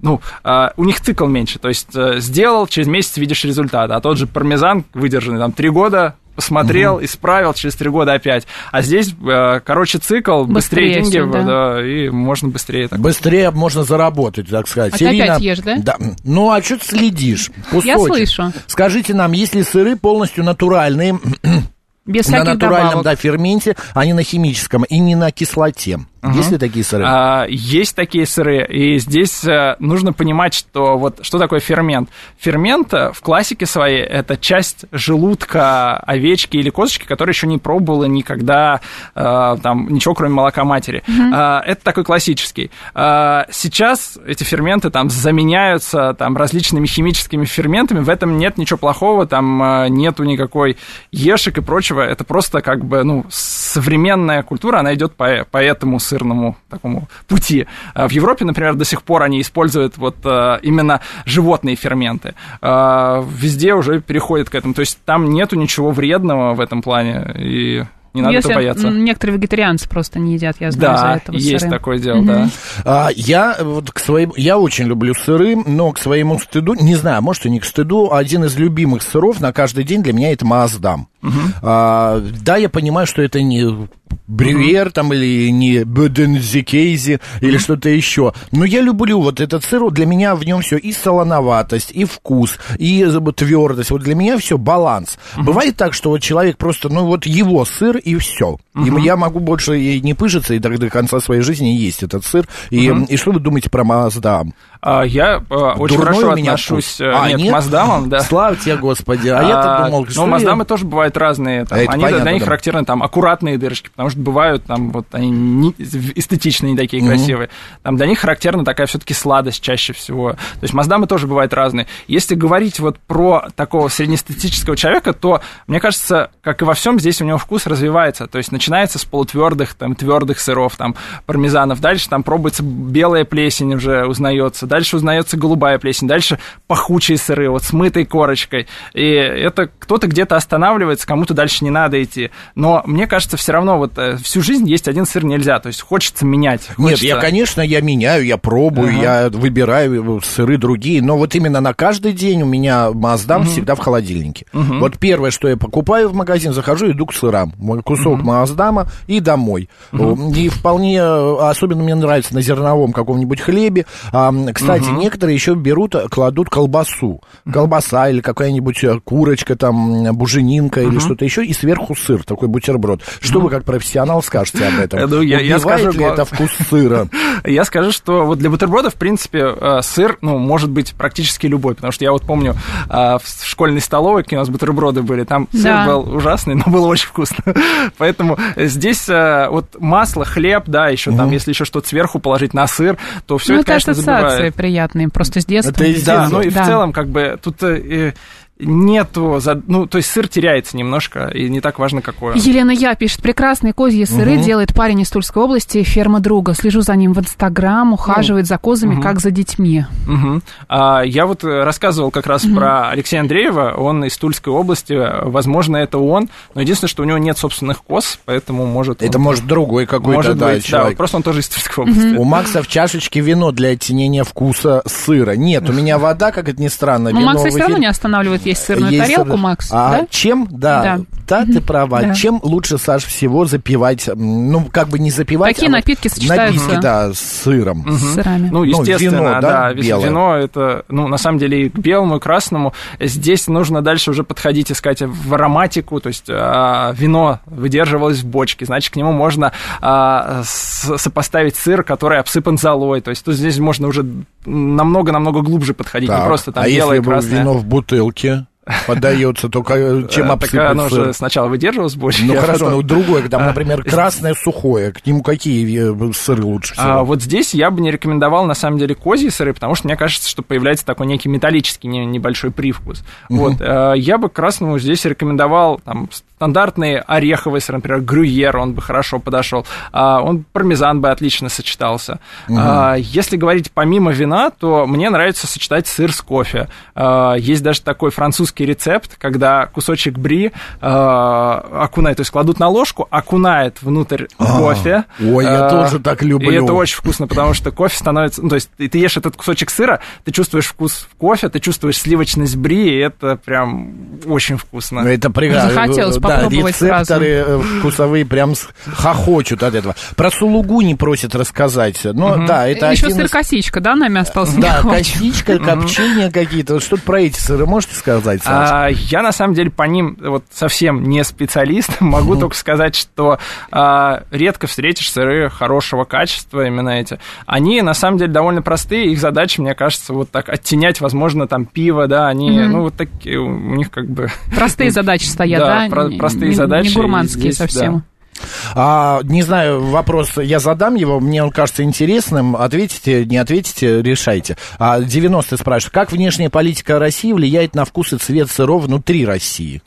ну, а, у них цикл меньше. То есть э, сделал, через месяц видишь результат. А тот же пармезан выдержанный, там, три года, посмотрел, исправил, через три года опять. А здесь, э, короче, цикл, быстрее, Быстрее деньги, всё, да. да, и можно быстрее так. Быстрее можно заработать, так сказать. А ты опять ешь, да? Ну, а что ты следишь? Я Кусочек. слышу. Скажите нам, если сыры полностью натуральные, Без на натуральном добавок. да, ферменте, а не на химическом и не на кислоте. Есть ли такие сыры? А, есть такие сыры, и здесь э, нужно понимать, что вот что такое фермент. Фермент э, в классике своей это часть желудка овечки или козочки, которая еще не пробовала никогда э, там ничего кроме молока матери. А, это такой классический. А, сейчас эти ферменты там заменяются там различными химическими ферментами. В этом нет ничего плохого, там нету никакой ешек и прочего. Это просто как бы ну современная культура, она идет по, по этому сырному такому пути. А В Европе, например, до сих пор они используют вот э, именно животные ферменты. А Везде уже переходят к этому. То есть там нету ничего вредного в этом плане, и не надо Если этого бояться. некоторые вегетарианцы просто не едят, я знаю, Да, за этого есть сыры. такое дело, да. А, я вот к своему, я очень люблю сыры, но к своему стыду, не знаю, может и не к стыду, один из любимых сыров на каждый день для меня это Маасдам. А, да, я понимаю, что это не брюер там или не бедензикейзи или что-то еще. Но я люблю вот этот сыр, вот для меня в нем все и солоноватость, и вкус, и твердость. Вот для меня все баланс. Бывает так, что вот человек просто, ну вот его сыр и все. И я могу больше и не пыжиться, и так до конца своей жизни есть этот сыр. И, и что вы думаете про Маздам? А, Я э, очень Дурной хорошо меня отношусь э, А, нет, нет? к Маздамам, да. Слава тебе, Господи. А, я-то думал, что... Ну, я- Маздамы тоже бывают разные. там, А они, понятно, для них да. характерны там аккуратные дырочки, потому что бывают там вот они не- эстетичные, не такие красивые. Там для них характерна такая все-таки сладость чаще всего. То есть Маздамы тоже бывают разные. Если говорить вот про такого среднестатистического человека, то, мне кажется, как и во всем, здесь у него вкус развивается. То есть начинается с полутвердых, там, твердых сыров, там, пармезанов. Дальше там пробуется белая плесень уже узнается. Дальше узнается голубая плесень. Дальше пахучие сыры, вот с мытой корочкой. И это кто-то где-то останавливается, кому-то дальше не надо идти. Но мне кажется, все равно вот э, всю жизнь есть один сыр нельзя. То есть хочется менять. Нет, хочется- я, конечно, я меняю, я пробую, Ага. я выбираю сыры другие, но вот именно на каждый день у меня Маздам всегда в холодильнике. Вот первое, что я покупаю в магазин, захожу, иду к сырам. Кусок Маздама и домой. И вполне, э, особенно мне нравится на зерновом каком-нибудь хлебе. А, кстати, некоторые еще берут, э, кладут колбасу. Колбаса или какая-нибудь э, курочка, там, буженинка или что-то еще, и сверху сыр, такой бутерброд. Что вы как профессионал скажете об этом? Э, ну, я- скажу, ли это вкус сыра? Я скажу, что вот для бутерброда, в принципе, э, сыр, ну, может быть практически любой, потому что я вот помню э, в школьной столовой, какие у нас бутерброды были, там сыр был ужасный, но было очень вкусно. Поэтому здесь вот масло, хлеб, да, еще там, если еще что-то сверху положить на сыр, то все ну, это, конечно, ассоциации забивает. приятные, просто с детства. Это из Да, ну и в целом, как бы, тут нету, ну, то есть сыр теряется немножко, и не так важно, какой он. Елена Я пишет, прекрасные козьи сыры делает парень из Тульской области, ферма друга. Слежу за ним в Инстаграм, ухаживает за козами, как за детьми. Мгм. А, я вот э, рассказывал как раз про Алексея Андреева, он из Тульской области, возможно, это он, но единственное, что у него нет собственных коз, поэтому может... Это он- может другой какой-то, может да, быть, да, человек. просто он тоже из Тульской области. У Макса в чашечке вино для оттенения вкуса сыра. Нет, у меня вода, как это ни странно. Но вино Макса все равно не останавливает есть сырную Есть тарелку, сыр- Макс, А да? чем, да, Да. да, ты права. Да. Чем лучше, Саш, всего запивать, ну, как бы не запивать, Какие а вот напитки сочетаются? Напитки, да, с сыром. С сырами. Ну, естественно, вино, да, да, белое? вино это, ну, на самом деле, и к белому, и к красному. Здесь нужно дальше уже подходить, искать в ароматику, то есть а, вино выдерживалось в бочке, значит, к нему можно а, с- сопоставить сыр, который обсыпан золой, то есть тут здесь можно уже намного-намного глубже подходить, не Так, просто там а белое, если бы красное. вино в бутылке подается, то ка- чем Э, Так обсыпать оно же сначала выдерживалось бочке, Ну а хорошо, потом- ну другое, там, А, например, красное сухое, к нему какие э, сыры лучше всего? А, вот здесь я бы не рекомендовал, на самом деле, козьи сыры, потому что мне кажется, что появляется такой некий металлический не- небольшой привкус. Вот, э, я бы красному здесь рекомендовал там, стандартный ореховый сыр, например, грюйер, он бы хорошо подошел. А, он пармезан бы отлично сочетался. А, если говорить помимо вина, то мне нравится сочетать сыр с кофе. А, есть даже такой французский рецепт, когда кусочек бри а, окунает, то есть кладут на ложку, окунает внутрь кофе. ой, я тоже так люблю. И это очень вкусно, потому что кофе становится... Ну, то есть ты, ты ешь этот кусочек сыра, ты чувствуешь вкус кофе, ты чувствуешь сливочность бри, и это прям очень вкусно. Ну, Это прекрасно. Захотелось да, попробовать рецепторы э, вкусовые прям хохочут от этого. Про сулугу не просят рассказать. Но да, это Еще сыр из- косичка, да, нами остался? Да, косичка, копчение какие-то. Вот Что-то про эти сыры можете сказать? А, я на самом деле по ним вот совсем не специалист, могу только сказать, что а, редко встретишь сыры хорошего качества, именно эти. Они на самом деле довольно простые, их задача, мне кажется, вот так оттенять, возможно, там пиво, да, они, ну вот такие у них как бы Простые задачи стоят, Да, да? Простые не- задачи, Не гурманские здесь, совсем. А, не знаю, вопрос я задам его, мне он кажется интересным. Ответите, не ответите, решайте. А 90 спрашивают, как внешняя политика России влияет на вкус и цвет сыров внутри России?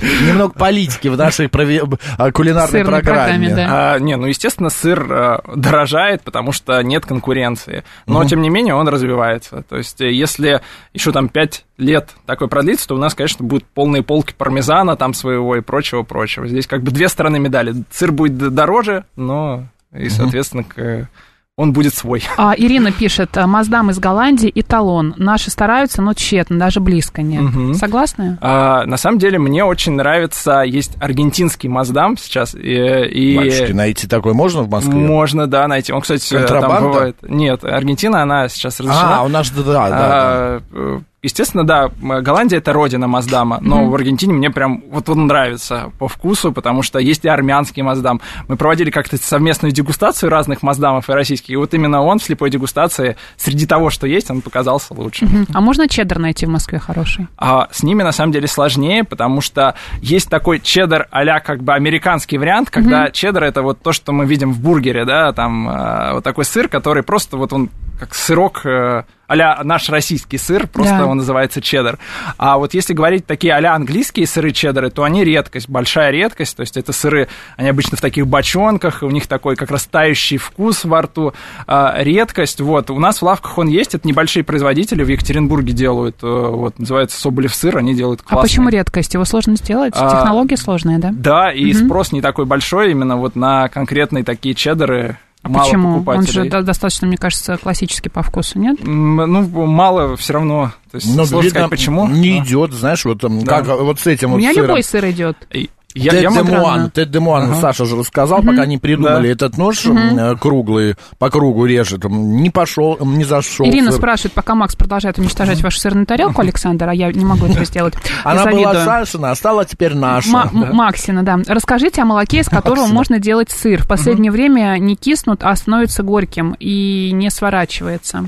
Немного политики в нашей а, кулинарной Сырной программе. программе, да. А, не, ну, естественно, сыр а, дорожает, потому что нет конкуренции. Но, тем не менее, он развивается. То есть, э, если еще там 5 лет такой продлится, то у нас, конечно, будут полные полки пармезана там своего и прочего-прочего. Здесь как бы две стороны медали. Сыр будет дороже, но и, соответственно, к- он будет свой. А, Ирина пишет, а, Маздам из Голландии эталон. Наши стараются, но тщетно, даже близко нет. Мгм. Согласны? А, на самом деле, мне очень нравится, есть аргентинский Маздам сейчас, и, и Батюшки, найти такой можно в Москве? можно, да, найти. Он, кстати, там Контрабанда? бывает... Нет, Аргентина, она сейчас разрешена. А, у нас, да, да, да. А, э, Естественно, да, Голландия это родина Маздама, но в Аргентине мне прям вот он нравится по вкусу, потому что есть и армянский Маздам. Мы проводили как-то совместную дегустацию разных Маздамов и российских, и вот именно он в слепой дегустации среди того, что есть, он показался лучше. Мгм. А можно чеддер найти в Москве хороший? А с ними на самом деле сложнее, потому что есть такой чеддер а как бы американский вариант, когда чеддер это вот то, что мы видим в бургере, да, там э, вот такой сыр, который просто вот он как сырок э, а наш российский сыр, просто Да. он называется чеддер. А вот если говорить такие а английские сыры чеддеры, то они редкость, большая редкость, то есть это сыры, они обычно в таких бочонках, у них такой как раз тающий вкус во рту, а, редкость, вот, у нас в лавках он есть, это небольшие производители, в Екатеринбурге делают, э, вот, называется Соболев сыр, они делают классный. А почему редкость? Его сложно сделать? А, Технология сложная, да? Да, и спрос не такой большой именно вот на конкретные такие чеддеры, А мало почему? Он покупателей. же до- достаточно, мне кажется, классический по вкусу, нет? Ну, мало все равно. То есть, Но, видно, сказать, почему. не но- идет, знаешь, вот, там, Да. как вот с этим У вот меня сыром. любой сыр идет. Я, Тед я де могу- Муан, Тед де Муан, Ага. Саша же рассказал, пока не придумали Да. этот нож м, круглый, по кругу режет, не пошел, не зашел. Ирина сыр. спрашивает, пока Макс продолжает уничтожать вашу сырную тарелку, Александр, а я не могу этого сделать. Она была. Сашина, а стала теперь наша. М- Максина, да. Расскажите о молоке, из которого Максина. можно делать сыр. В последнее время не киснут, а становится горьким и не сворачивается.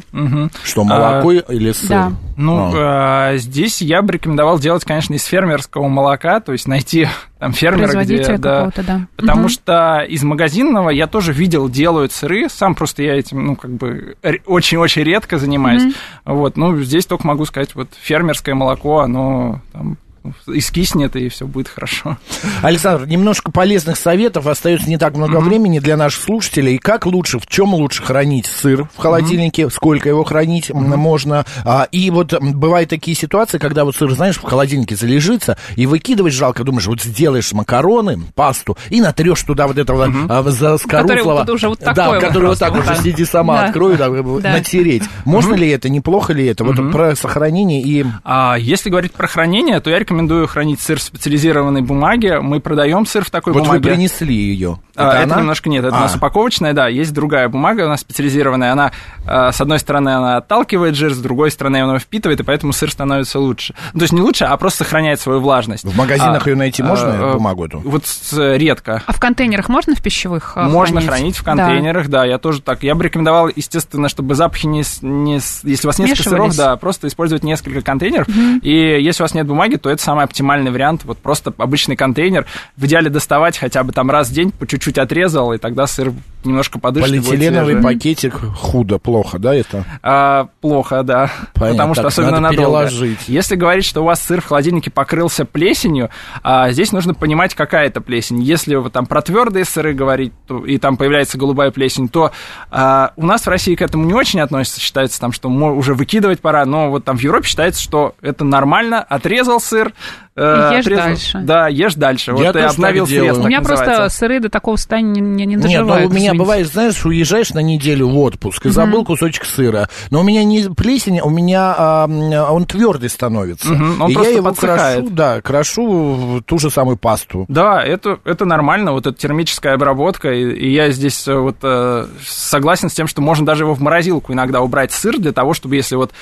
Что, молоко или сыр? да. Ну, А. э, здесь я бы рекомендовал делать, конечно, из фермерского молока, то есть найти там фермера, где... да. да. Потому Мгм. что из магазинного я тоже видел, делают сыры, сам просто я этим, ну, как бы, очень-очень редко занимаюсь. Вот, ну, здесь только могу сказать, вот, фермерское молоко, оно там, искиснет, и все будет хорошо. Александр, немножко полезных советов. Остается не так много времени для наших слушателей. Как лучше, в чем лучше хранить сыр в холодильнике? Сколько его хранить можно? А, и вот бывают такие ситуации, когда вот сыр, знаешь, в холодильнике залежится, и выкидывать жалко. Думаешь, вот сделаешь макароны, пасту, и натрешь туда вот этого а, заскорузлого. вот уже вот да, такое вот который вот так просто, уже да. сиди сама, Да. открою, да, Да. натереть. Можно ли это? Неплохо ли это? Вот про сохранение и... А если говорить про хранение, то я рекомендую хранить сыр в специализированной бумаге. Мы продаем сыр в такой Вот вы бумаге. принесли ее. А, это она? немножко нет, это А. у нас упаковочная, да, есть другая бумага у нас специализированная, она, э, с одной стороны, она отталкивает жир, с другой стороны, она его впитывает, и поэтому сыр становится лучше. Ну, то есть не лучше, а просто сохраняет свою влажность. В магазинах А, ее найти можно, э, бумагу эту? Вот с- редко. А в контейнерах можно в пищевых э, Можно хранить в Да. контейнерах, да. я тоже так. Я бы рекомендовал, естественно, чтобы запахи не, не если у вас несколько сыров, да, просто использовать несколько контейнеров. И если у вас нет бумаги, то это самый оптимальный вариант. Вот просто обычный контейнер. В идеале доставать хотя бы там раз в день, по чуть-чуть отрезал, и тогда сыр немножко подышит. и будет Полиэтиленовый пакетик худо, плохо, да, это? А, плохо, да. Понятно. Потому что особенно надо надолго. переложить. Если говорить, что у вас сыр в холодильнике покрылся плесенью, а, здесь нужно понимать, какая это плесень. Если вы там про твердые сыры говорить, то, и там появляется голубая плесень, то а, у нас в России к этому не очень относится. Считается там, что уже выкидывать пора, но вот там в Европе считается, что это нормально. Отрезал сыр. Э, ешь отрезал- дальше. Да, ешь дальше. Я вот тоже и обновил срез, У меня просто называется. сыры до такого состояния не, не, Нет, доживают. ну у меня извините. бывает, знаешь, уезжаешь на неделю в отпуск и забыл кусочек сыра. Но у меня не плесень, у меня а, он твердый становится. Мгм, он и я просто его подсыхает. крошу, да, крошу в ту же самую пасту. Да, это, это нормально, вот эта термическая обработка, и, и я здесь э, вот э, согласен с тем, что можно даже его в морозилку иногда убрать сыр для того, чтобы если вот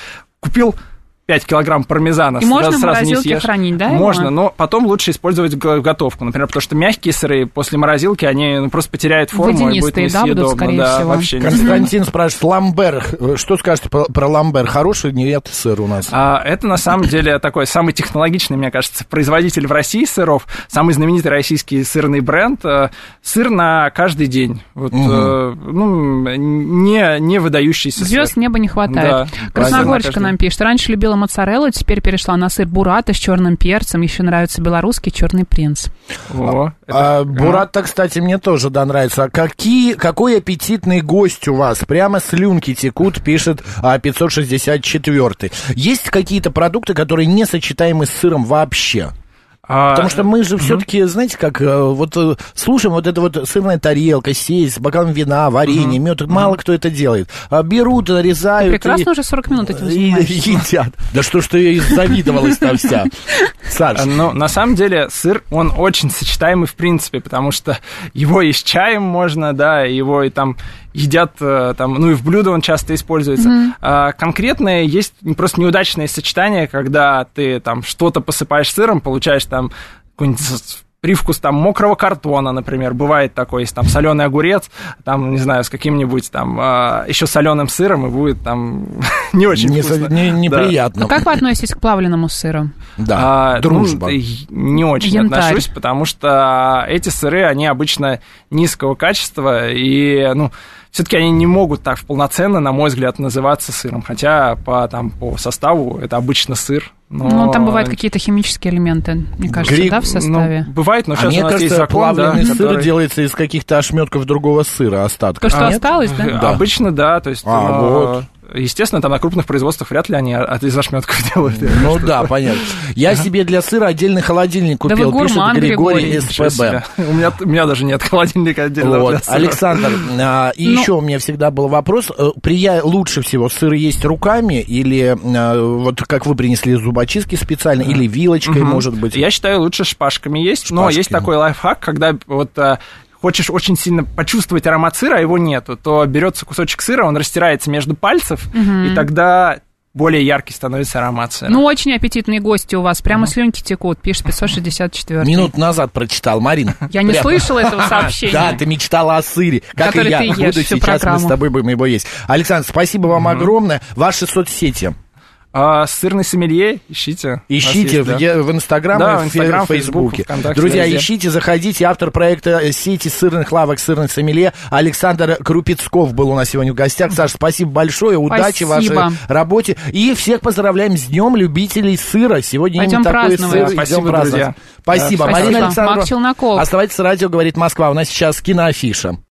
купил 5 килограмм пармезана, И можно в сразу не морозилке съешь. хранить, да, его? Можно, но потом лучше использовать готовку, например, потому что мягкие сыры после морозилки, они ну, просто потеряют форму и будет Водянистые, да, будут, несъедобно. скорее да, всего. вообще не Константин спрашивает, ламбер, э, что скажете про, про ламбер? Хороший нет сыр у нас? А, это на самом деле такой самый технологичный, мне кажется, производитель в России сыров, самый знаменитый российский сырный бренд. э, Сыр на каждый день. Вот, э, ну, не, не выдающийся сыр. Звезд неба не хватает. Да. Красногорочка Правильно, нам пишет. Раньше любила моцареллу, теперь перешла на сыр буррата с черным перцем. Еще нравится белорусский черный принц. Во, А, Буррата-то, кстати, мне тоже, да, нравится. А какие, какой аппетитный гость у вас? Прямо слюнки текут, пишет а, 564. Есть какие-то продукты, которые не сочетаемы с сыром вообще? А, Потому что мы же все-таки, знаете, как э, вот э, слушаем вот это вот сырная тарелка, сесть с бокалом вина, варенье, мед, мало кто это делает. А берут, нарезают. Прекрасно и- уже 40 минут этим и занимаешься. едят. Да что ж ты завидовалась там вся. Саш, Но на самом деле сыр, он очень сочетаемый в принципе, потому что его и с чаем можно, да, его и там едят, э, там, ну и в блюдо он часто используется. А конкретное есть просто неудачное сочетание, когда ты там что-то посыпаешь сыром, получаешь там какой-нибудь привкус там мокрого картона, например, бывает такой, есть там соленый огурец, там, не знаю, с каким-нибудь там еще соленым сыром, и будет там не очень не- вкусно. не- Да. неприятно. А как вы относитесь к плавленному сыру? Да, А, дружба. ну, не очень Янтарь. отношусь, потому что эти сыры, они обычно низкого качества, и, ну, все-таки они не могут так полноценно, на мой взгляд, называться сыром. Хотя по, там, по составу это обычно сыр. Но... Ну, там бывают какие-то химические элементы, мне кажется, Гриб- да, в составе? Ну, бывает, но А сейчас мне у нас есть кажется, закон, да, плавленый сыр который- делается из каких-то ошметков другого сыра, остатков. То, что А, нет? осталось, да? Да. Обычно, да, то есть... А, э, вот. Естественно, там на крупных производствах вряд ли они от из ошметков делают. Ну да, понятно. Я себе для сыра отдельный холодильник купил, пишет Григорий СПБ. У меня, у меня даже нет холодильника отдельного Вот. для сыра. Александр, а, и Ну- еще у меня всегда был вопрос. э, Прия... Лучше всего сыр есть руками или а, вот как вы принесли зубочистки специально, или вилочкой, может быть? Я считаю, лучше шпажками есть. Но есть такой лайфхак, когда вот а, хочешь очень сильно почувствовать аромат сыра, а его нету, то берется кусочек сыра, он растирается между пальцев, и тогда более яркий становится аромат сыра. Ну, очень аппетитные гости у вас. Прямо слюнки текут, пишет 564. Минут назад прочитал, Марин. Я не Прямо. слышала этого сообщения. Да, ты мечтала о сыре, как и Который я. Буду сейчас, мы с тобой будем его есть. Александр, спасибо вам огромное. Ваши соцсети. А, сырный сомелье, ищите. Ищите нас в, есть, е- в Инстаграм Да, и в Инстаграм, Фе- Фейсбук, Фейсбуке. ВКонтакте, Друзья, везде. ищите, заходите. Автор проекта сети сырных лавок «Сырный сомелье» Александр Крупицков был у нас сегодня в гостях. Саша, спасибо большое. Удачи в Спасибо. вашей работе. И всех поздравляем с Днем любителей сыра. Сегодня Пойдем именно такой праздновать. сыр. Да, Идем спасибо, праздновать. друзья. Спасибо. Да, Марина спасибо. Александровна. Марк Челноков. Оставайтесь с радио, говорит Москва. У нас сейчас киноафиша.